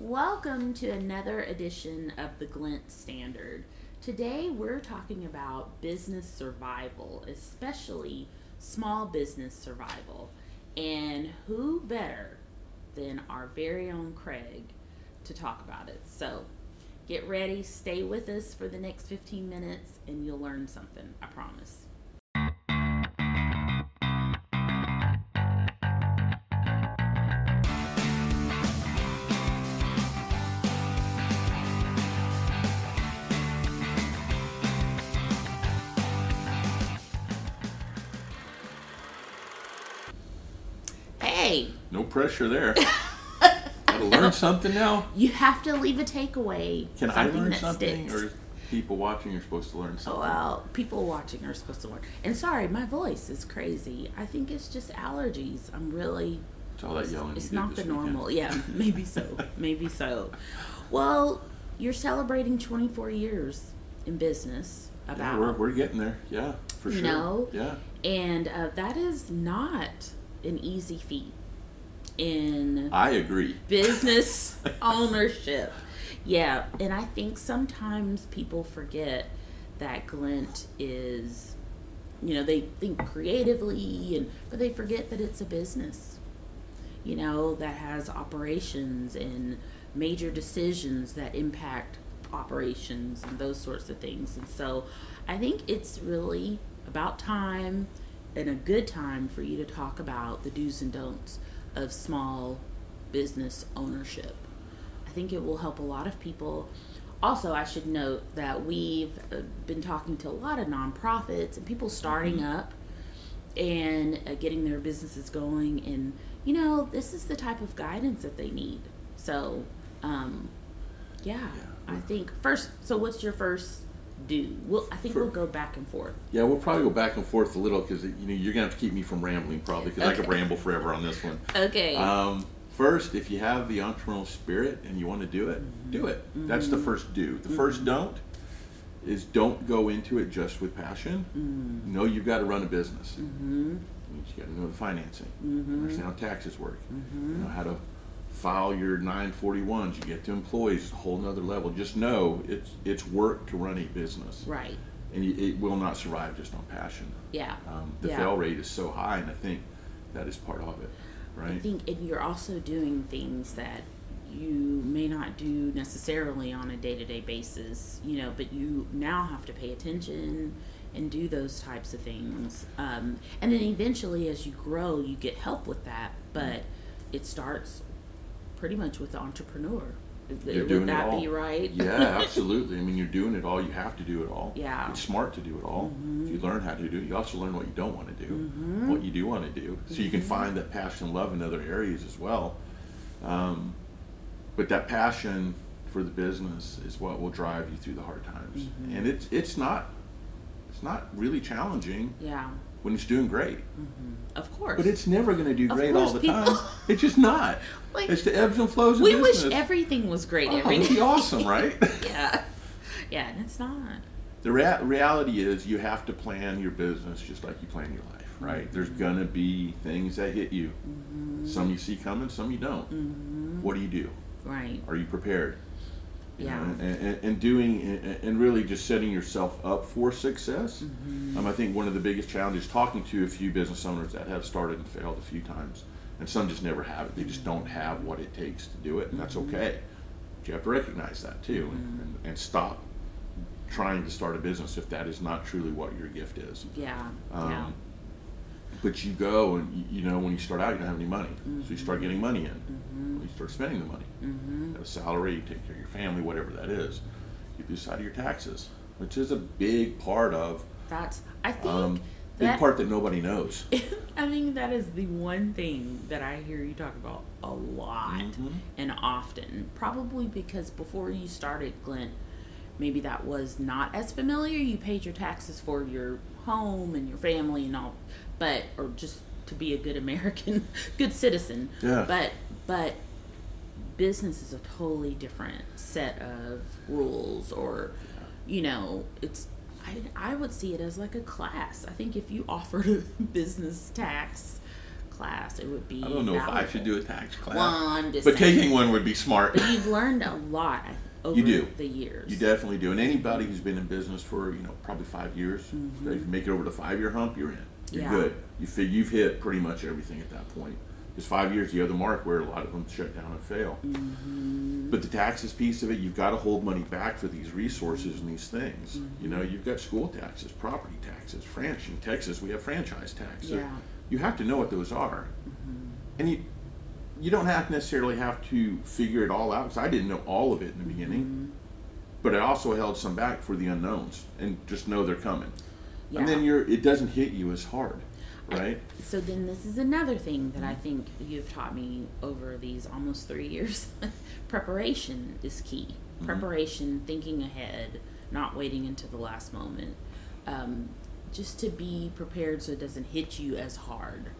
Welcome to another edition of the Glint Standard. Today we're talking about business survival, especially small business survival. And who better than our very own Craig to talk about it? So get ready, stay with us for the next 15 minutes, and you'll learn something, I promise. Pressure there. Gotta learn something now. you have to leave a takeaway. Can I learn something, sticks. or people watching are supposed to learn something? Well, people watching are supposed to learn. And sorry, my voice is crazy. I think it's just allergies. I'm really. It's all that yelling. It's you did not the weekend. normal. Yeah, maybe so. maybe so. Well, you're celebrating 24 years in business. Yeah, About we're, we're getting there. Yeah, for You sure. know? Yeah. and uh, that is not an easy feat in I agree. business ownership. Yeah, and I think sometimes people forget that Glint is, you know, they think creatively, and but they forget that it's a business. You know, that has operations and major decisions that impact operations and those sorts of things. And so, I think it's really about time and a good time for you to talk about the do's and don'ts of small business ownership. I think it will help a lot of people. Also, I should note that we've uh, been talking to a lot of nonprofits and people starting up and uh, getting their businesses going. And, you know, this is the type of guidance that they need. So, um, yeah, I think first, so what's your first do? We'll, I think For- we'll go back and forth. Yeah, we'll probably go back and forth a little because you know you're gonna have to keep me from rambling probably because I could ramble forever on this one. Okay. Um, first, if you have the entrepreneurial spirit and you want to do it, mm-hmm. do it. That's the mm-hmm. first do. The mm-hmm. first don't is don't go into it just with passion. Mm. Know you've got to run a business. Mm-hmm. You got to know the financing. Understand how taxes work. You know how to file your 941s. You get to employees, it's a whole nother level. Just know it's it's work to run a business, right. and it will not survive just on passion. Yeah. Um, the yeah. fail rate is so high, and I think that is part of it, right? I think, and you're also doing things that you may not do necessarily on a day to day basis, you know, but you now have to pay attention and do those types of things. Um, and then eventually, as you grow, you get help with that, but it starts pretty much with the entrepreneur. You're Would doing that be right? yeah, absolutely. I mean, you're doing it all. You have to do it all. Yeah. Mm-hmm. It's smart to do it all. If you learn how to do it, you also learn what you don't want to do, what you do want to do. So Mm-hmm. you can find that passion and love in other areas as well. Um, but that passion for the business is what will drive you through the hard times. Mm-hmm. And it's it's not it's not really challenging Yeah, when it's doing great. Mm-hmm. of course. But it's never going to do great all the people- time. It's just not. Like, it's the ebbs and flows of we wish everything was great Oh, every be awesome, right? yeah, yeah, and it's not. The rea- reality is you have to plan your business just like you plan your life, right? There's mm-hmm. gonna be things that hit you. Mm-hmm. Some you see coming, some you don't. What do you do? Right. Are you prepared? Yeah. know, and, and, and doing and- really just setting yourself up for success. Um, I think one of the biggest challenges talking to a few business owners that have started and failed a few times, and some just never have it. They just don't have what it takes to do it, and that's okay. But you have to recognize that too, and, and, and stop trying to start a business if that is not truly what your gift is. Yeah. Um, yeah. But you go and you, know when you start out you don't have any money, so you start getting money in. You start spending the money. You have a salary, you take care of your family, whatever that is. You decide your taxes, which is a big part of That's. I think um, big part that nobody knows. I think that is the one thing that I hear you talk about a lot Mhm. and often. Probably because before you started Glint, maybe that was not as familiar. You paid your taxes for your home and your family and all, but or just to be a good American, good citizen. Yeah. But but business is a totally different set of rules or you know it's I, I would see it as like a class i think if you offered a business tax class, it would be. I don't know if I should do a tax class. Well, I'm just but saying. taking one would be smart. But you've learned a lot over You do. the years. You definitely do. And anybody who's been in business for, you know, probably five years, Mm-hmm. if you make it over the five year hump, you're in. You're Yeah. good. You fi- you've hit pretty much everything at that point. Because five years, the other mark where a lot of them shut down and fail. Mm-hmm. But the taxes piece of it, you've got to hold money back for these resources and these things. Mm-hmm. You know, you've got school taxes, property taxes, franchise. In Texas, we have franchise tax. So Yeah. Mm-hmm. you have to know what those are. And you, you don't have necessarily have to figure it all out because I didn't know all of it in the beginning. Mm-hmm. But I also held some back for the unknowns and just know they're coming. Yeah. And then you're it doesn't hit you as hard, right? So then this is another thing that I think you've taught me over these almost three years. Preparation is key. Mm-hmm. Preparation, thinking ahead, not waiting until the last moment. Um, just to be prepared so it doesn't hit you as hard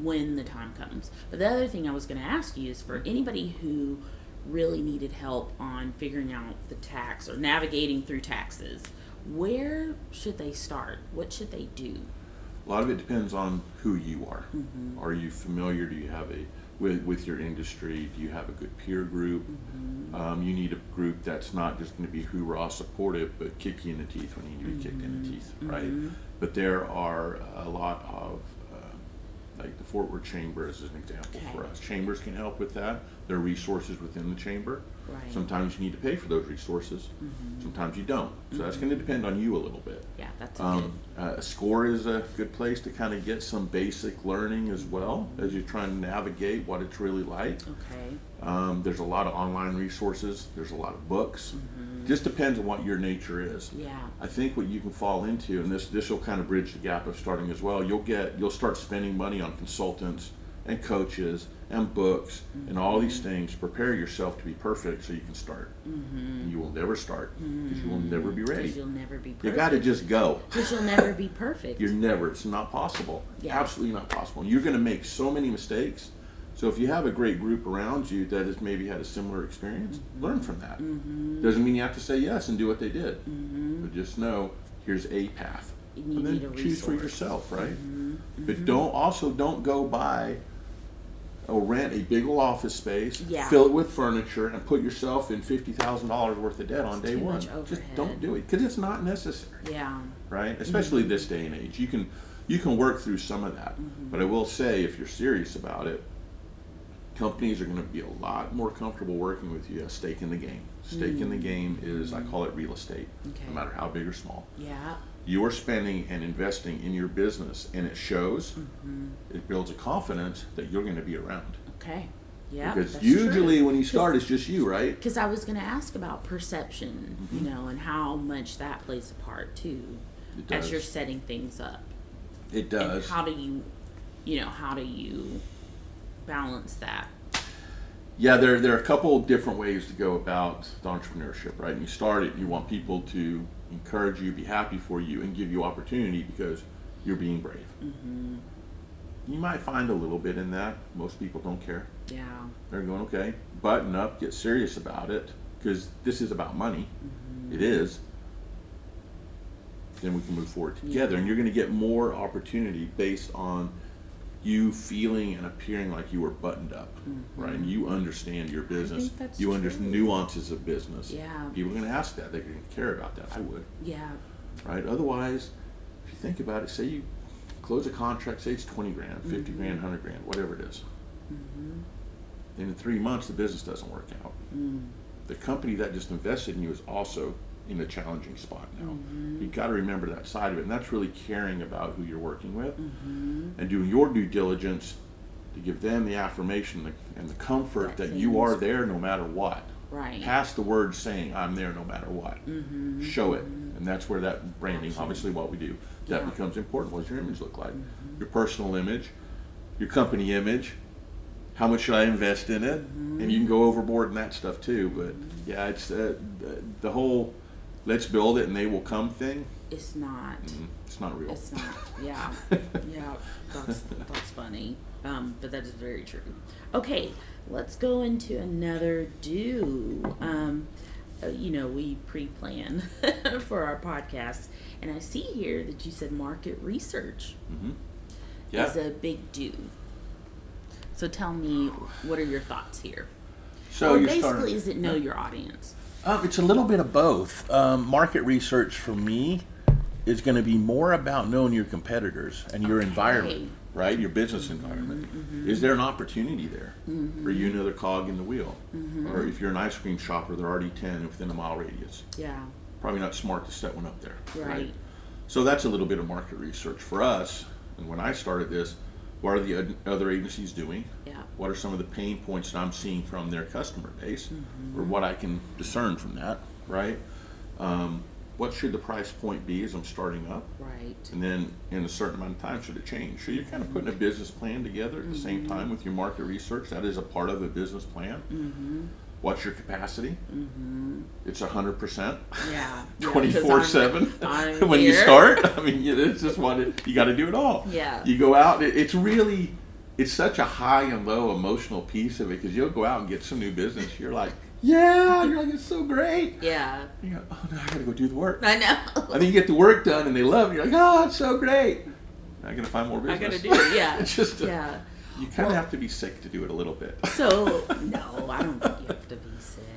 when the time comes. But the other thing I was going to ask you is for anybody who really needed help on figuring out the tax or navigating through taxes, where should they start? What should they do? A lot of it depends on who you are. Mm-hmm. Are you familiar? Do you have a with with your industry? Do you have a good peer group? Mm-hmm. Um, you need a group that's not just going to be hoorah supportive, but kick you in the teeth when you need to be kicked in the teeth, Mm-hmm. right? But there are a lot of uh, like the Fort Worth Chamber is an example for us. Chambers can help with that. There are resources within the chamber. Right. Mm-hmm. Sometimes you need to pay for those resources. Sometimes you don't. So that's going to depend on you a little bit. Yeah, that's a Um, uh, a score is a good place to kind of get some basic learning as well as you're trying to navigate what it's really like. Okay. Um, there's a lot of online resources. There's a lot of books. Just depends on what your nature is. Yeah. I think what you can fall into, and this this will kind of bridge the gap of starting as well. You'll get you'll start spending money on consultants and coaches and books and all these things. Prepare yourself to be perfect so you can start. And you will never start because you will mm-hmm. never be ready. You'll never be You got to just go. Because you'll never be perfect. You're never. It's not possible. Yeah. Absolutely not possible. And you're going to make so many mistakes. So if you have a great group around you that has maybe had a similar experience, mm-hmm. learn from that. Mm-hmm. Doesn't mean you have to say yes and do what they did, but just know here's a path, You and need then choose for. Mm-hmm. yourself, right? But don't also don't go buy or rent a big old office space, Yeah. fill it with furniture, and put yourself in fifty thousand dollars worth of debt on day one. Just don't do it because it's not necessary Yeah. right? Especially Mm-hmm. this day and age, you can you can work through some of that. Mm-hmm. But I will say, if you're serious about it, companies are going to be a lot more comfortable working with you. A stake in the game. Stake in the game is I call it real estate. Mm. Okay. No matter how big or small, Yeah. You are spending and investing in your business, and it shows. Mm-hmm. It builds a confidence that you're going to be around. Okay. Yeah. because usually true. when you start, it's just you, right? Because I was going to ask about perception, Mm-hmm. you know, and how much that plays a part too, as you're setting things up. It And does. how do you, you know, how do you balance that? Yeah, there, there are a couple different ways to go about the entrepreneurship, right? And you start it, you want people to encourage you, be happy for you, and give you opportunity because you're being brave. Mm-hmm. You might find a little bit in that. Most people don't care. Yeah. They're going, okay, button up, get serious about it because this is about money. It is. Then we can move forward together, and you're going to get more opportunity based on you feeling and appearing like you were buttoned up, right? And you understand your business. you understand nuances of business. Yeah. People are going to ask that. They're going to care about that. I would, Yeah. right? Otherwise, if you think about it, say you close a contract, say it's twenty grand, 50 Mm-hmm. grand, hundred grand, whatever it is. Then in three months, the business doesn't work out. Mm. The company that just invested in you is also in a challenging spot now. Mm-hmm. You've got to remember that side of it, and that's really caring about who you're working with Mm-hmm. and doing your due diligence to give them the affirmation and the comfort That that you are there no matter what. Right. Past the word saying I'm there no matter what. Mm-hmm. Show it, and that's where that branding, obviously, what we do, that Yeah. Mm-hmm. becomes important. What does your image look like? Your personal image, your company image. How much should I invest in it? And you can go overboard in that stuff too. But yeah, it's uh, the- the whole let's build it and they will come thing. It's not. mm, It's not real. It's not. Yeah. yeah. That's that's funny. Um, but that is very true. Okay, let's go into another do. Um, uh, you know, we pre-plan for our podcast, and I see here that you said market research hmm Yeah. is a big do. So tell me, what are your thoughts here? So or basically, starting. is it know your audience? Um, it's a little bit of both. Um, market research for me is going to be more about knowing your competitors and your environment, right? Your business environment. Is there an opportunity there? Are you another cog in the wheel? Or if you're an ice cream shop, are there are already 10 within a mile radius? Yeah. Probably not smart to set one up there, Right. So that's a little bit of market research for us. And when I started this, what are the other agencies doing? Yeah. What are some of the pain points that I'm seeing from their customer base, Mm-hmm. or what I can discern from that, right? Um, what should the price point be as I'm starting up? Right. And then in a certain amount of time, should it change? So you're kind of putting a business plan together at the same Mm-hmm. time with your market research. That is a part of a business plan. Mm-hmm. What's your capacity? Mm-hmm. It's 100%. Yeah. Yeah, 24 because 7 I'm- I'm when you start. I mean, it's just what it, you got to do it all. Yeah. You go out, it, it's really, it's such a high and low emotional piece of it because you'll go out and get some new business. You're like, yeah, you're like, it's so great. Yeah. You go, oh no, I got to go do the work. I know. And then you get the work done and they love it. You're like, oh, it's so great. I got to find more business. I business. gotta do it. Yeah. it's just, a- yeah. you kind of have to be sick to do it a little bit. So no, I don't think you have to be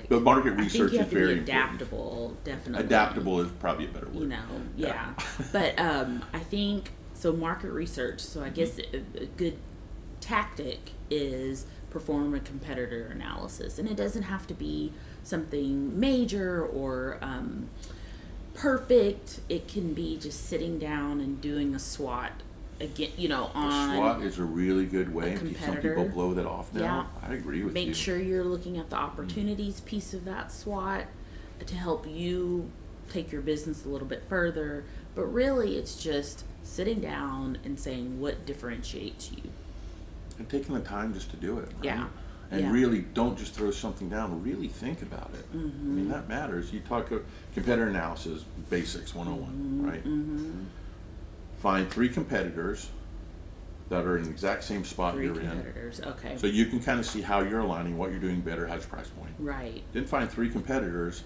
But market research is very be important. adaptable. Definitely. Adaptable is probably a better word. you know yeah, Yeah. but um, i think so market research so i guess a, a good tactic is perform a competitor analysis and it doesn't have to be something major or um, perfect it can be just sitting down and doing a swot again you know on SWOT is a really good way. Some people blow that off now. Yeah. I agree with make you. Make sure you're looking at the opportunities piece of that SWOT to help you take your business a little bit further. But really, it's just sitting down and saying what differentiates you. And taking the time just to do it. Right? Yeah. And Yeah. really don't just throw something down. Really think about it. I Mm-hmm. mean, that matters. You talk uh, competitor analysis, basics 101, Mm-hmm. right? Find three competitors that are in the exact same spot Three you're in. competitors. Okay. So you can kind of see how you're aligning, what you're doing better, how's your price point. right. Then find three competitors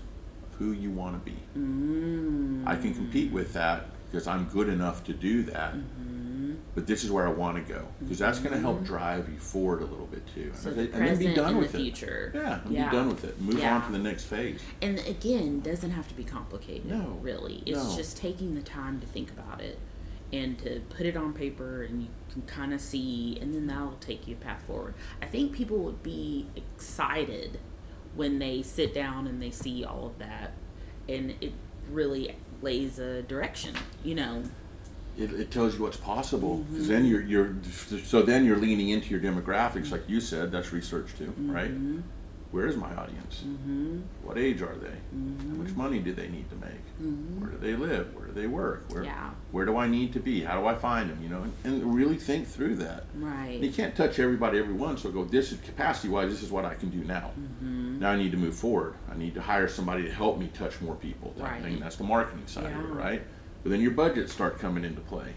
of who you want to be. Mm, I can compete with that because I'm good enough to do that. Mm-hmm. But this is where I want to go because that's going to help drive you forward a little bit too. so and, the then- and then present be done and the with it. future. Yeah, and Yeah. be done with it. Move Yeah. on to the next phase. And again, doesn't have to be complicated. No, really. It's no. just taking the time to think about it and to put it on paper, and you can kind of see, and then that'll take you a path forward. I think people would be excited when they sit down and they see all of that, and it really lays a direction. You know. It, it tells you what's possible Mm-hmm. then you're you're so then you're leaning into your demographics like you said. That's research too, right? Mm-hmm. Where is my audience? What age are they? How much money do they need to make? Where do they live? Where do they work? Where Mm-hmm. Yeah. where do I need to be? How do I find them? You know, and, and really think through that. Right. You can't touch everybody every once. so go, this is capacity wise, this is what I can do now. Mm-hmm. Now I need to move forward. I need to hire somebody to help me touch more people. That Right. thing. That's the marketing side of it, right? But then your budgets start coming into play.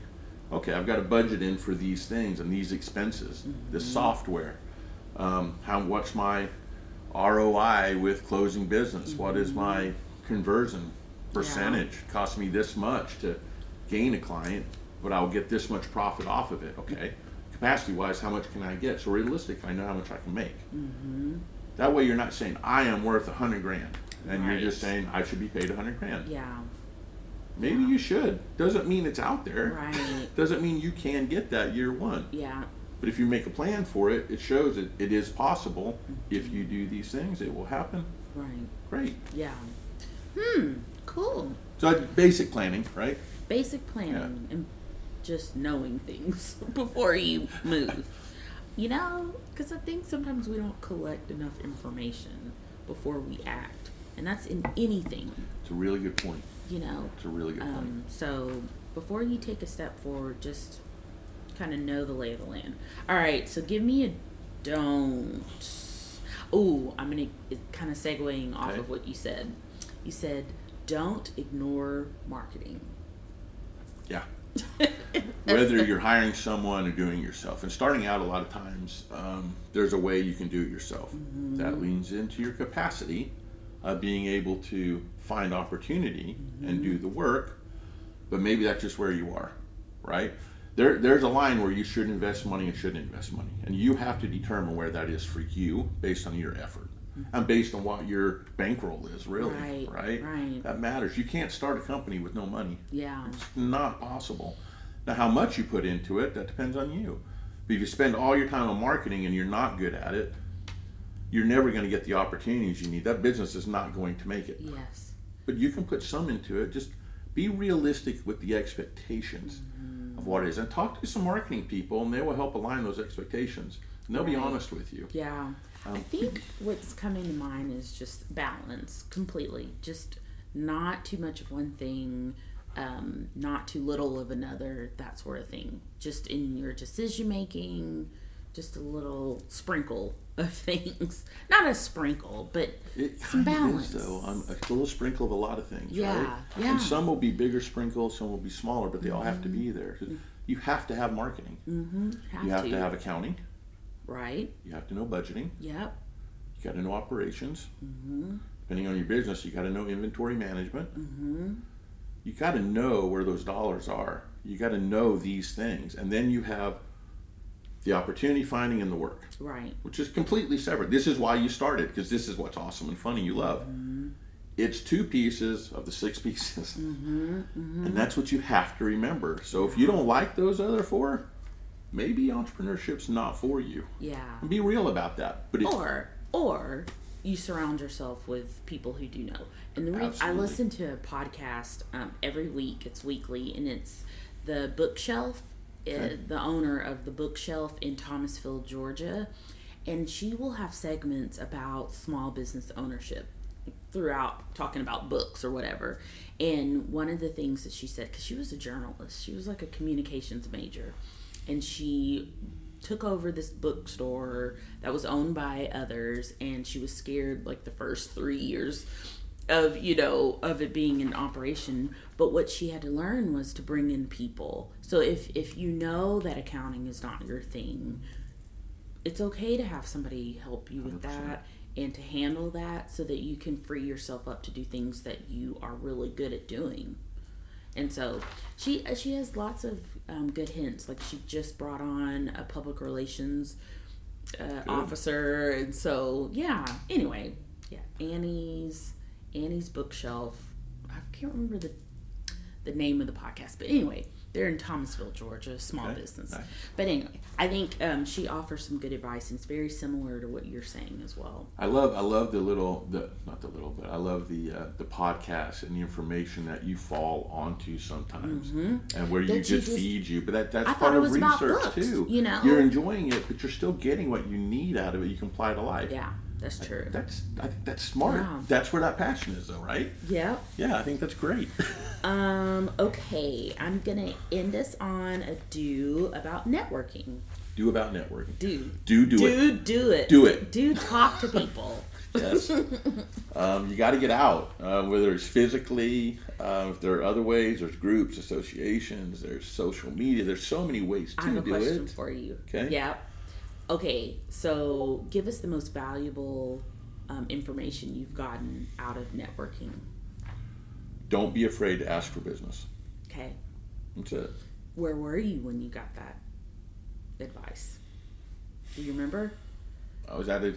Okay, I've got a budget in for these things and these expenses, this Mm-hmm. software. Um, how what's my ROI with closing business? What is mm-hmm. my conversion percentage? Cost me this much to gain a client, but I'll get this much profit off of it. Okay, capacity wise, how much can I get? So realistic, I know how much I can make. Mm-hmm. That way, you're not saying I am worth a hundred grand, and you're just saying I should be paid a hundred grand. Yeah. Maybe you should. Doesn't mean it's out there. Right. Doesn't mean you can get that year one. Yeah. But if you make a plan for it, it shows that it is possible. If you do these things, it will happen. Right. Great. Yeah. Hmm. Cool. So basic planning, right? basic planning and just knowing things before you move. You know, because I think sometimes we don't collect enough information before we act, and that's in anything. It's a really good point. You know, It's a really good point. um, so before you take a step forward, just kind of know the lay of the land. All right, so give me a don't. Oh, I'm gonna kind of segueing off Okay. of what you said. You said don't ignore marketing. Yeah. Whether you're hiring someone or doing it yourself, and starting out, a lot of times um, there's a way you can do it yourself. That leans into your capacity of being able to find opportunity and do the work. But maybe that's just where you are, right? There, there's a line where you should invest money and shouldn't invest money, and you have to determine where that is for you based on your effort and based on what your bankroll is. Really, Right, right? right. That matters. You can't start a company with no money. Yeah. It's not possible. Now, how much you put into it, that depends on you. But if you spend all your time on marketing and you're not good at it, you're never going to get the opportunities you need. That business is not going to make it. Yes. But you can put some into it. Just be realistic with the expectations mm-hmm. Of what. And talk to some marketing people, and they will help align those expectations. And they'll be honest with you. Yeah. I Um, think what's coming to mind is just balance completely. Just not too much of one thing, um, not too little of another, that sort of thing. Just in your decision making, just a little sprinkle of things. Not a sprinkle, but It some balance. is, though. Um, a little sprinkle of a lot of things, Yeah, right? yeah. And some will be bigger sprinkles, some will be smaller, but they all have to be Mm-hmm. there. You have to have marketing. have you have to. to have accounting. right? You have to know budgeting. Yep. You got to know operations. Mm-hmm. Depending on your business, you got to know inventory management. You got to know where those dollars are. You got to know these things, and then you have the opportunity finding and the work, Right. which is completely separate. This is why you started because this is what's awesome and funny. You love. Mm-hmm. It's two pieces of the six pieces, mm-hmm, mm-hmm. and that's what you have to remember. So if you don't like those other four, maybe entrepreneurship's not for you. Yeah. And be real about that. But or or you surround yourself with people who do know. And the re- I listen to a podcast um, every week. It's weekly, and it's the Bookshelf. Uh, the owner of the Bookshelf in Thomasville, Georgia, and she will have segments about small business ownership throughout talking about books or whatever. And one of the things that she said, because she was a journalist, she was like a communications major, and she took over this bookstore that was owned by others, and she was scared like the first three years of you know of it being in operation but what she had to learn was to bring in people. So if if you know that accounting is not your thing it's okay to have somebody help you with that and to handle that so that you can free yourself up to do things that you are really good at doing. And so she she has lots of um, good hints like she just brought on a public relations uh, officer and so yeah anyway yeah annie's annie's bookshelf. I can't remember the the name of the podcast but anyway they're in thomasville georgia small Okay, business. Nice. but anyway i think um, she offers some good advice and it's very similar to what you're saying as well. I love I love the little the not the little but I love the uh, the podcast and the information that you fall onto sometimes and where you Mm-hmm. That you just, just- feed you. But that that's I part of research books, too. you know? you're enjoying it but you're still getting what you need out of it. You can apply to life. Yeah that's true that's I think that's smart Wow. that's where that passion is though right Yeah. yeah I think that's great Um, okay, I'm gonna end us on a do about networking. do about networking Do. do do it Do do it. Do it. Do talk to people. Yes. um, you got to get out, uh, whether it's physically, uh, if there are other ways, there's groups, associations, there's social media, there's so many ways to I have a do question it. for you. Okay. Yeah. Okay, so give us the most valuable um, information you've gotten out of networking. Don't be afraid to ask for business. Okay. That's it. Where were you when you got that advice? Do you remember? I was at a,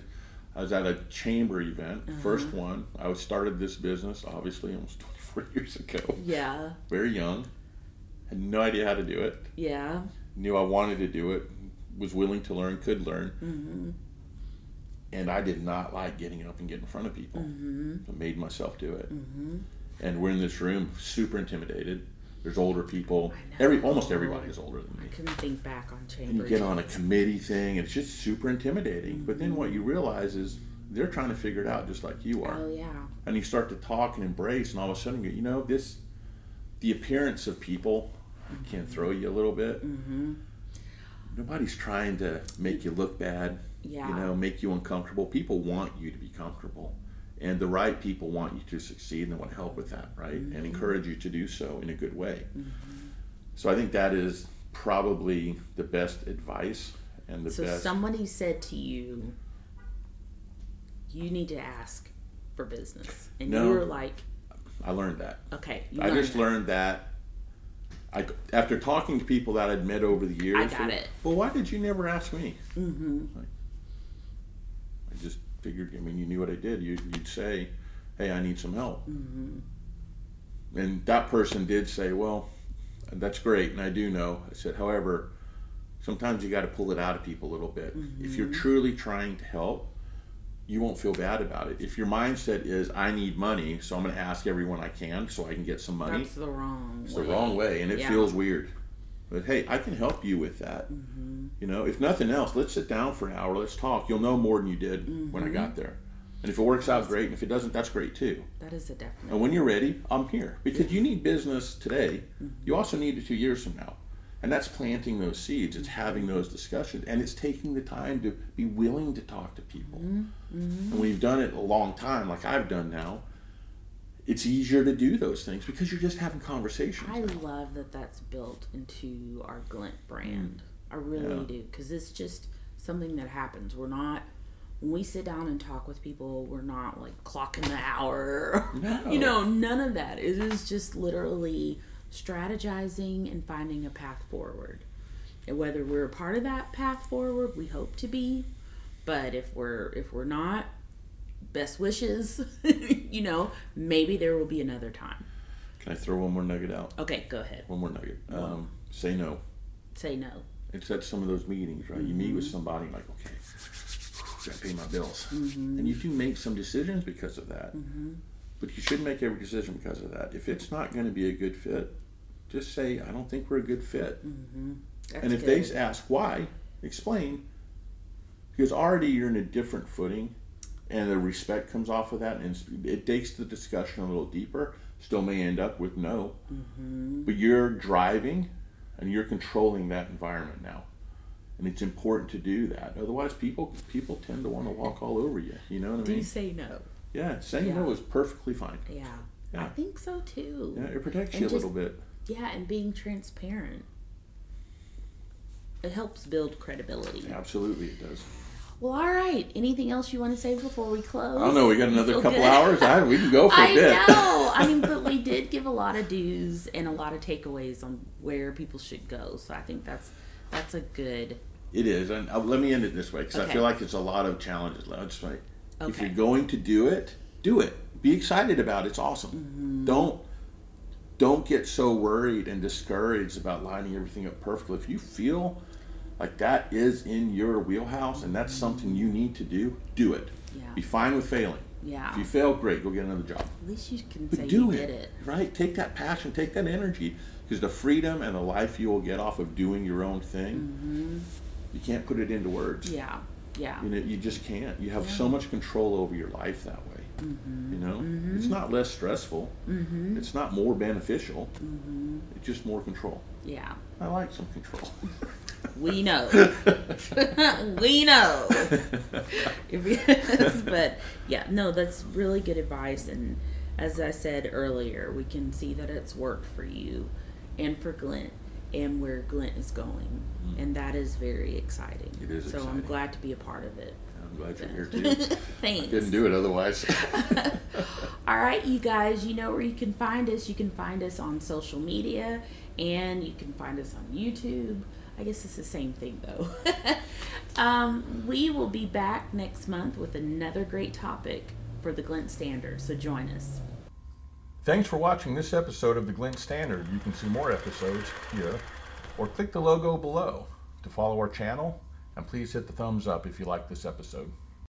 I was at a chamber event, Uh-huh. first one. I was started this business, obviously, almost 24 years ago. Yeah. Very young, had no idea how to do it. Yeah. Knew I wanted to do it, was willing to learn, could learn. Mm-hmm. and I did not like getting up and getting in front of people. Mm-hmm. I made myself do it. And we're in this room, super intimidated. There's older people. Every almost everybody is older than me. I couldn't think back on And you get on a committee thing, and it's just super intimidating. But then Mm-hmm. what you realize is they're trying to figure it out just like you are. Oh yeah. And you start to talk and embrace, and all of a sudden, you you know, this, the appearance of people can throw you a little bit. Mm-hmm. Nobody's trying to make you look bad. Yeah. you know, make you uncomfortable. People want you to be comfortable. And the right people want you to succeed and they want to help with that, right? Mm-hmm. And encourage you to do so in a good way. So I think that is probably the best advice and the So best. somebody said to you, you need to ask for business, and No. you were like, I learned that. okay, I learned just that. learned that I, after talking to people that I'd met over the years, I got it. Well, why did you never ask me? Mm-hmm. Like, I just figured. I mean, you knew what I did. You'd, you'd say, "Hey, I need some help," mm-hmm. and that person did say, "Well, that's great," and I do know. I said, however, sometimes you got to pull it out of people a little bit. Mm-hmm. If you're truly trying to help, you won't feel bad about it. If your mindset is I need money, so I'm going to ask everyone I can so I can get some money. That's the wrong. It's way. the wrong way, and it Yeah. feels weird. But hey, I can help you with that. Mm-hmm. You know, if nothing else, let's sit down for an hour. Let's talk. You'll know more than you did when Mm-hmm. I got there. And if it works out, great. And if it doesn't, that's great too. That is a definite. And when you're ready, I'm here because you need business today. Mm-hmm. You also need it two years from now. And that's planting those seeds. It's having those discussions, and it's taking the time to be willing to talk to people. Mm-hmm. And when you've done it a long time, like I've done now, it's easier to do those things because you're just having conversations. I love that that's built into our Glint brand. I really Mm. Yeah. do because it's just something that happens. We're not when we sit down and talk with people. We're not like clocking the hour. No. you know, none of that. It is just literally strategizing and finding a path forward. And whether we're a part of that path forward, we hope to be. But if we're if we're not, best wishes. you know, maybe there will be another time. Can I throw one more nugget out? Okay, go ahead. One more nugget. Um, say no. Say no. It's at some of those meetings, right? You meet with mm-hmm. somebody, like, okay, gotta pay my bills, mm-hmm. and you do make some decisions because of that. Mm-hmm. But you shouldn't make every decision because of that. If it's not going to be a good fit, just say, I don't think we're a good fit. Mm-hmm. That's and if good. they ask why, explain. Because already you're in a different footing, and the respect comes off of that, and it takes the discussion a little deeper. Still may end up with no, mm-hmm. but you're driving, and you're controlling that environment now, and it's important to do that. Otherwise, people people tend to want to walk all over you. You know what I Do you mean? say no? Yeah, saying Yeah. no is perfectly fine. Yeah. Yeah. I think so too. Yeah, it protects And you a little bit. Yeah, and being transparent. It helps build credibility. Absolutely, it does. Well, all right. Anything else you want to say before we close? I don't know. We got another couple good? hours. I, we can go for a I bit. know. I mean, but we did give a lot of do's and a lot of takeaways on where people should go. So I think that's that's a good. It is, and uh, let me end it this way because I feel like it's a lot of challenges. Let's if Okay. you're going to do it, do it. Be excited about it. It's awesome. Mm-hmm. Don't don't get so worried and discouraged about lining everything up perfectly. If you feel like that is in your wheelhouse and that's something you need to do, do it. Yeah. Be fine with failing. Yeah. If you fail, great. Go get another job. At least you can But say do you it, did it. right? Take that passion, take that energy, because the freedom and the life you will get off of doing your own thing, mm-hmm. you can't put it into words. Yeah. Yeah. You know, you just can't. You have so much control over your life that way. Mm-hmm. You know, mm-hmm. it's not less stressful. Mm-hmm. It's not more beneficial. It's just more control. Yeah. I like some control. We know. we know. But yeah, no, that's really good advice. And as I said earlier, we can see that it's worked for you and for Glint and where Glint is going. Mm. And that is very exciting. Mm. It is So I'm glad to be a part of it. I'm glad you're here too. Thanks. Couldn't do it otherwise. All right, you guys, you know where you can find us. You can find us on social media and you can find us on YouTube. I guess it's the same thing though. um, we will be back next month with another great topic for the Glint Standard, so join us. Thanks for watching this episode of the Glint Standard. You can see more episodes here or click the logo below to follow our channel. And please hit the thumbs up if you like this episode.